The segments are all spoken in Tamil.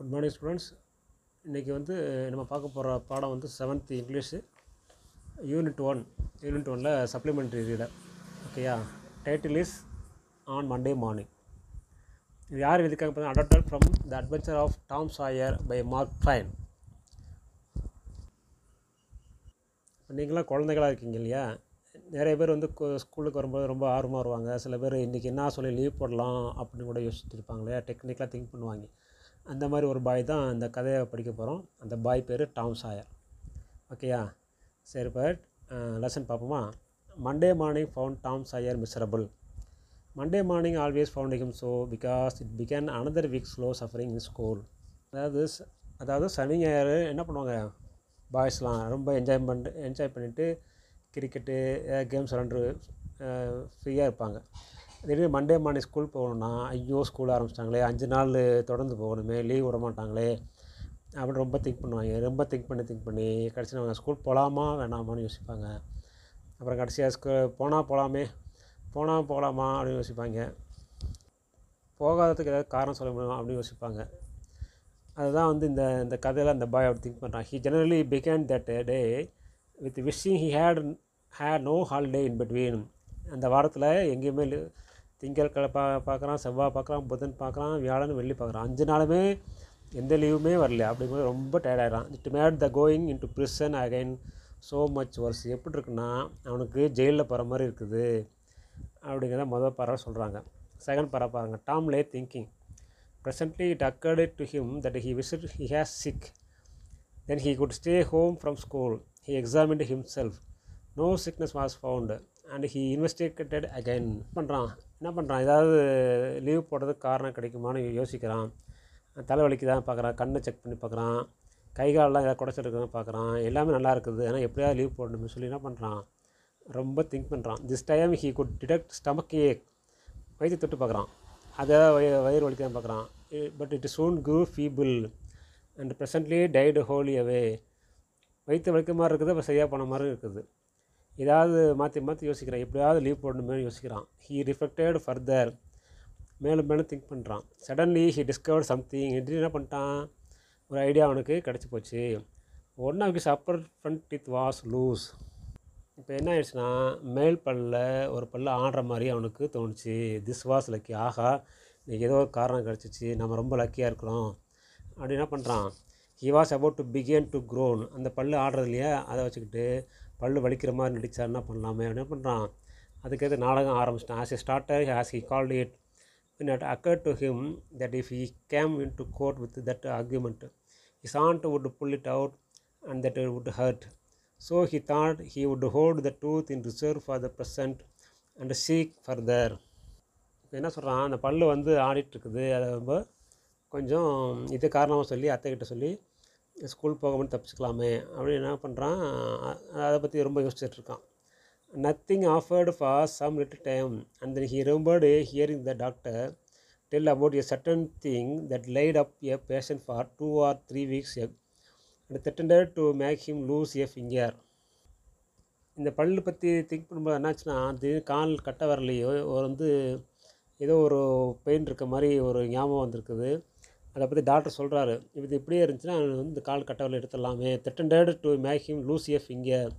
குட் மார்னிங் ஸ்டூடெண்ட்ஸ் இன்றைக்கி வந்து நம்ம பார்க்க போகிற பாடம் வந்து seventh English unit one unit ஒனில் சப்ளிமெண்ட்ரி ரீடர் ஓகேயா title is on Monday morning இது யார் எழுதிக்காங்க பார்த்தீங்கன்னா adapted from the adventure of Tom Sawyer by Mark Twain நீங்களாம் குழந்தைகளாக இருக்கீங்க இல்லையா? நிறைய பேர் வந்து ஸ்கூலுக்கு வரும்போது ரொம்ப ஆர்வமாக வருவாங்க. சில பேர் இன்றைக்கி என்ன சொல்லி லீவ் போடலாம் அப்படின்னு கூட யோசிச்சுருப்பாங்க இருப்பாங்க இல்லையா டெக்னிக்கலாக திங்க் பண்ணுவாங்க. அந்த மாதிரி ஒரு பாய் தான் அந்த கதையை படிக்க போகிறோம். அந்த பாய் பேர் டாம் சாயர். ஓகேயா? சரி பட் லெசன் பார்ப்போமா? Monday morning found Tom Sawyer miserable Monday morning always found him so because it began another week slow suffering in school அதாவது அதாவது சனி ஞாயிறு என்ன பண்ணுவாங்க? பாய்ஸ்லாம் ரொம்ப என்ஜாய் பண்ணிட்டு என்ஜாய் பண்ணிவிட்டு கிரிக்கெட்டு கேம்ஸ் விளாண்டு ஃப்ரீயாக இருப்பாங்க. திடீர்னு மண்டே மார்னிங் ஸ்கூல் போகணுன்னா ஐயோ ஸ்கூல் ஆரம்பிச்சிட்டாங்களே அஞ்சு நாள் தொடர்ந்து போகணுமே லீவ் விட மாட்டாங்களே அப்படின்னு ரொம்ப திங்க் பண்ணுவாங்க. ரொம்ப திங்க் பண்ணி திங்க் பண்ணி கடைசியில் அவங்க ஸ்கூல் போகலாமா வேணாமான்னு யோசிப்பாங்க. அப்புறம் கடைசியாக ஸ்கூ போனால் போகலாமே போனால் போகலாமா அப்படின்னு யோசிப்பாங்க. போகாததுக்கு ஏதாவது காரணம் சொல்ல முடியுமா அப்படின்னு யோசிப்பாங்க. அதுதான் வந்து இந்த இந்த கதையில் அந்த பாய் அப்படி திங்க் பண்ணுறான் he generally began that day with wishing he had had no holiday in between அந்த வாரத்தில் எங்கேயுமே திங்கள் பா பார்க்குறான் செவ்வாய் பார்க்குறான் புதன் பார்க்குறான் வியாழன் வெள்ளி பார்க்குறான். அஞ்சு நாளுமே எந்த லீவுமே வரல. அப்படிங்கும்போது ரொம்ப டயர்டாயிடான் it made the going into prison again so much worse எப்படி இருக்குன்னா அவனுக்கு ஜெயிலில் போகிற மாதிரி இருக்குது. அப்படிங்கிறத மொதல் பறவை சொல்கிறாங்க செகண்ட் பறவை பாருங்க. Tom lay thinking presently it occurred to him that he wished he was sick then he could stay home from school he examined himself. No sickness was found and he investigated again பண்ணுறான் என்ன பண்ணுறான்? ஏதாவது லீவ் போடுறதுக்கு காரணம் கிடைக்குமான்னு யோசிக்கிறான். தலைவலிக்கு தான் பார்க்குறான். கண்ணை செக் பண்ணி பார்க்குறான். கை காலெலாம் ஏதாவது குடைச்சிருக்குன்னு பார்க்குறான். எல்லாமே நல்லா இருக்குது. ஆனால் எப்படியாவது லீவ் போடணும்னு சொல்லி என்ன பண்ணுறான்? ரொம்ப திங்க் பண்ணுறான் this time he good detect stomach ache வயிற்று தொட்டு பார்க்குறான். அதை வய வயிறு வலிக்கு தான் பார்க்குறான். But it soon grew feeble and presently died wholly away வயிற்று வலிக்க மாதிரி இருக்குது அப்போ சரியாக போன மாதிரி இருக்குது. ஏதாவது மாற்றி மாற்றி யோசிக்கிறான். எப்படியாவது லீவ் போடணுமே யோசிக்கிறான். ஹீ ரிஃப்ளெக்டட் ஃபர்தர் மேலும் மேலும் திங்க் பண்ணுறான் சடன்லி ஹி டிஸ்கவர் சம்திங் என்று என்ன பண்ணிட்டான்? ஒரு ஐடியா அவனுக்கு கிடச்சி போச்சு. One of his upper front teeth was loose இப்போ என்ன ஆயிடுச்சுன்னா மேல் பல்ல ஒரு பல்ல ஆடுற மாதிரி அவனுக்கு தோணுச்சு. திஸ் வாஸ் லக்கி ஆஹா இன்றைக்கி ஏதோ ஒரு காரணம் கிடச்சிச்சு. நம்ம ரொம்ப லக்கியாக இருக்கிறோம். அப்படி என்ன பண்ணுறான் he was about to begin to groan அந்த பல்லு ஆடுறது இல்லையா? அதை வச்சுக்கிட்டு பல்லு வலிக்கிற மாதிரி நடிச்சா என்ன பண்ணலாமே அப்படி என்ன பண்ணுறான் அதுக்கேற்ற நாடகம் ஆரம்பிச்சிட்டான் as a starter as he called it when it occurred to him that if he came into court with that argument, his aunt would pull it out and that it would hurt. So he thought he would hold the tooth in reserve for the present and seek further. இப்போ என்ன சொல்கிறான் அந்த பல்லு வந்து ஆடிட்டு இருக்குது அதை ரொம்ப கொஞ்சம் இது காரணமாக சொல்லி அத்தைக்கிட்ட சொல்லி ஸ்கூல் போகாமல் தப்பிச்சுக்கலாமே. அப்படின்னு என்ன பண்ணுறான் அதை பற்றி ரொம்ப யோசிச்சுட்ருக்கான் nothing offered for some little time and then he remembered hearing the doctor tell about a certain thing that laid up a patient for two or three weeks and threatened to make him lose a finger இந்த பல்லு பற்றி திங்க் பண்ணும்போது என்னாச்சுன்னா திடீர்னு கால் கட்ட வரலையோ ஒரு வந்து ஏதோ ஒரு பெயின் இருக்க மாதிரி ஒரு ஞாபகம் வந்திருக்குது. அதை பற்றி டாக்டர் சொல்கிறாரு இது இப்படியே இருந்துச்சுன்னா அவனுக்கு வந்து இந்த கால் கட்டவில் எடுத்துடலாமே. Threatened to make him lose a finger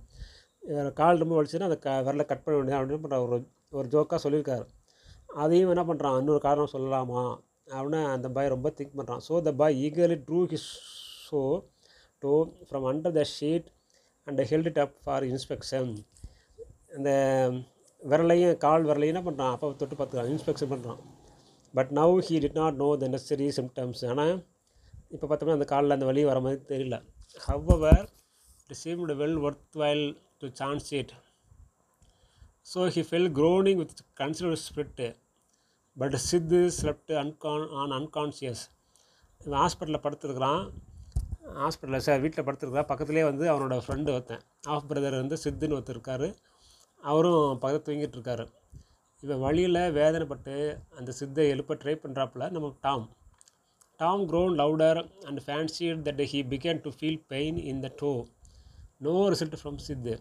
கால் ரொம்ப வலிச்சுன்னா அந்த க விரலை கட் பண்ண வேண்டியது அப்படின்னு பண்ணுற ஒரு ஒரு ஜோக்காக சொல்லியிருக்காரு. அதையும் என்ன பண்ணுறான் இன்னொரு காரணம் சொல்லலாமா? அப்படின்னு அந்த பாய் ரொம்ப திங்க் பண்ணுறான் so the boy eagerly drew his sore toe from under the sheet and held it up for inspection அந்த விரலையும் கால் விரலையும் என்ன பண்ணுறான் அப்போ தொட்டு பார்த்துக்கலாம். இன்ஸ்பெக்ஷன் பண்ணுறான் but now he did not know the necessary symptoms ஆனால் இப்போ பார்த்தோம்னா அந்த காலில் அந்த வழி வர மாதிரி தெரியல however it seemed well worth while to chance it so he fell groaning with consider spirit but Sid slept அன்கான் on unconscious இவன் ஹாஸ்பிட்டலில் படுத்துருக்கிறான். ஹாஸ்பிட்டலில் சார் வீட்டில் படுத்துருக்கிறான். பக்கத்துலேயே வந்து அவனோட ஃப்ரெண்டு ஒருத்தன். ஆஃப் பிரதர் வந்து சித்துன்னு ஒருத்தர் இருக்கார். அவரும் பக்கத்து தூங்கிட்டு இருக்காரு. இவன் வழியில் வேதனைப்பட்டு அந்த சித்தை எழுப்ப ட்ரை பண்ணுறாப்புல நம்ம Tom. Tom groan louder and fancied that he began to feel pain in the toe no result from Sid.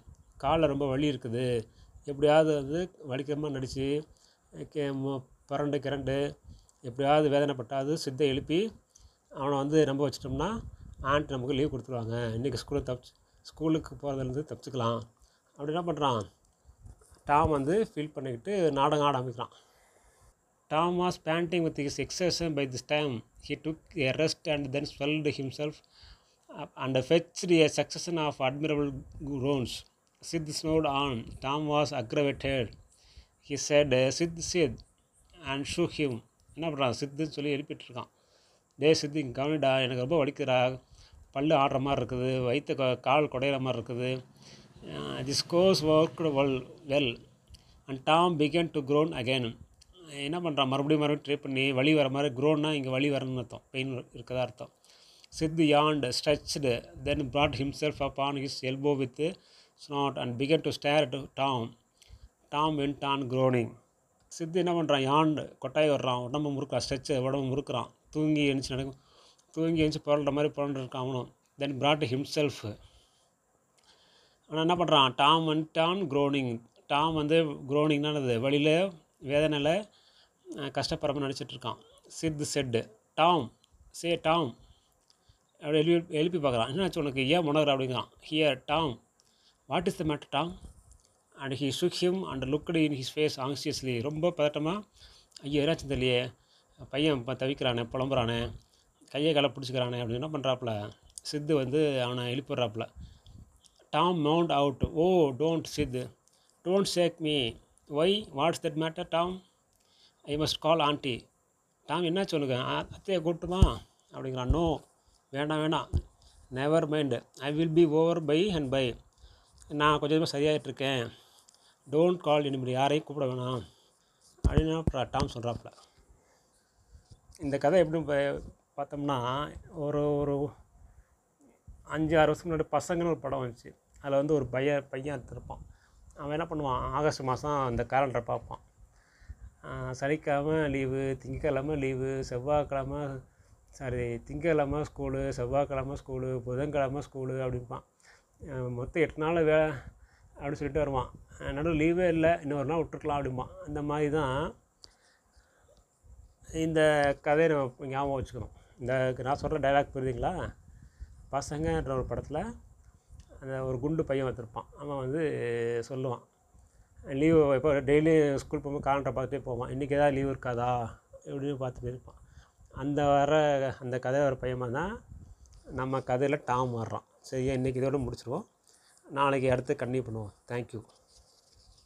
காலில் ரொம்ப வலி இருக்குது. எப்படியாவது வந்து வலிக்கிற நடித்து கே பரண்டு கிரண்டு எப்படியாவது வேதனைப்பட்டாது சித்தை எழுப்பி அவனை வந்து நம்ப வச்சிட்டோம்னா ஆண்ட் நமக்கு லீவ் கொடுத்துருவாங்க. இன்றைக்கி ஸ்கூலில் தப்பிச்சு ஸ்கூலுக்கு போகிறதுலேருந்து தப்பிச்சுக்கலாம். அப்படி என்ன பண்ணுறான் டாம் வந்து ஃபீல் பண்ணிக்கிட்டு நாடகம் ஆட ஆரம்பிக்கிறான் Tom was panting with his exertions by this time he took a rest and then swelled himself and fetched a succession of admirable groans Sid snored on Tom was aggravated he said Sid Sid and shook him என்ன பண்ணுறான் சித்துன்னு சொல்லி எழுப்பிட்டுருக்கான் டே சித் இங்கே கவனிடா எனக்கு ரொம்ப வலிக்கிறா பல்லு ஆடுற மாதிரி இருக்குது வயிற்று கால் குடையிற மாதிரி இருக்குது this course work well well and Tom began to groan again என்ன பண்ணுறான் மறுபடியும் மறுபடியும் ட்ரை பண்ணி வழி வர மாதிரி க்ரோன்னா இங்கே வலி வரணும்னு அர்த்தம். பெயின் இருக்கதா அர்த்தம். Sid yawned stretched then brought himself up on his elbow with snort and began to stare to Tom Tom went on groaning Sid என்ன பண்ணுறான் யாண்டு கொட்டாய் வர்றான். உடம்பு முறுக்கிறான் ஸ்ட்ரெச்சு உடம்பு முறுக்குறான். தூங்கி எழுந்துச்சு நடக்கும் தூங்கி எழுந்துச்சு புரள்ற மாதிரி புரண்டுருக்கான் அவனும். தென் brought ஹிம்செல்ஃப் ஆனால் என்ன பண்ணுறான் டாம் அண்ட் டான் குரோனிங் டாம் வந்து க்ரோனிங்னானது வழியில் வேதனையில் கஷ்டப்படுறப்ப கஷ்டப்படுற நடிச்சிட்டு இருக்கான். Sid said Tom say Tom அப்படி எழுப்பி எழுப்பி பார்க்குறான். என்னாச்சு உனக்கு ஏன் முனகிற? அப்படிங்கிறான். Here Tom what is the matter Tom and he shook him and looked in his face anxiously ரொம்ப பதட்டமாக ஐயோ ஏதாச்சும் தெரியலையே? பையன் இப்போ தவிக்கிறானே புலம்புறானே கையை களை பிடிச்சிக்கிறானே அப்படின்னு என்ன பண்ணுறாப்புல சித்து வந்து அவனை எழுப்பிடுறாப்புல Tom moaned out oh don't Sid don't shake me why what's that matter Tom I must call auntie Tom என்ன சொல்லுங்க? அத்தையை கூப்பிட்டுமா? அப்படிங்கிறான் நோ வேண்டாம் வேண்டாம். Never mind I will be over by and by நான் கொஞ்சம் கொஞ்சமாக சரியாயிட்ருக்கேன் டோன்ட் கால் இனிமேல் யாரையும் கூப்பிட வேணாம். அப்படின்னு அப்புறம் டாம் சொல்கிறாப்புல இந்த கதை எப்படி பார்த்தோம்னா ஒரு ஒரு அஞ்சு ஆறு வருஷத்துக்கு முன்னாடி பசங்கன்னு ஒரு படம் வந்துச்சு. அதில் வந்து ஒரு பையன் பையன் இருப்பான். அவன் என்ன பண்ணுவான்? ஆகஸ்ட் மாதம் அந்த கேலண்டரை பார்ப்பான். சனிக்கிழமை லீவு திங்கக்கிழமை லீவு செவ்வாய்க்கிழமை சாரி திங்கக்கிழமை ஸ்கூலு செவ்வாய்க்கிழமை ஸ்கூலு புதன்கிழமை ஸ்கூலு அப்படிம்பான். மொத்தம் எட்டு நாள் வே அப்படின்னு சொல்லிட்டு வருவான். நடுவில் லீவே இல்லை. இன்னொரு நாள் விட்டுருக்கலாம் அப்படிம்பான். அந்த மாதிரி தான் இந்த கதையை நம்ம ஞாபகம் வச்சுக்கணும். இந்த நான் சொல்கிற டைலாக் புரியுதுங்களா? பசங்கன்ற ஒரு படத்தில் அந்த ஒரு குண்டு பையன் வந்திருப்பான் அவன் வந்து சொல்லுவான். லீவு இப்போ டெய்லி ஸ்கூல் போகும்போது காலண்டரை பார்த்துட்டே போவான். இன்றைக்கி ஏதாவது லீவ் இருக்காதா? இப்படின்னு பார்த்துட்டு இருப்பான். அந்த வர அந்த கதை வர பையன் தான் நம்ம கதையில் டாம் வர்றான். சரியா இன்றைக்கி இதோட முடிச்சிருவோம். நாளைக்கு அடுத்து கண்டினியூ பண்ணுவோம். தேங்க்யூ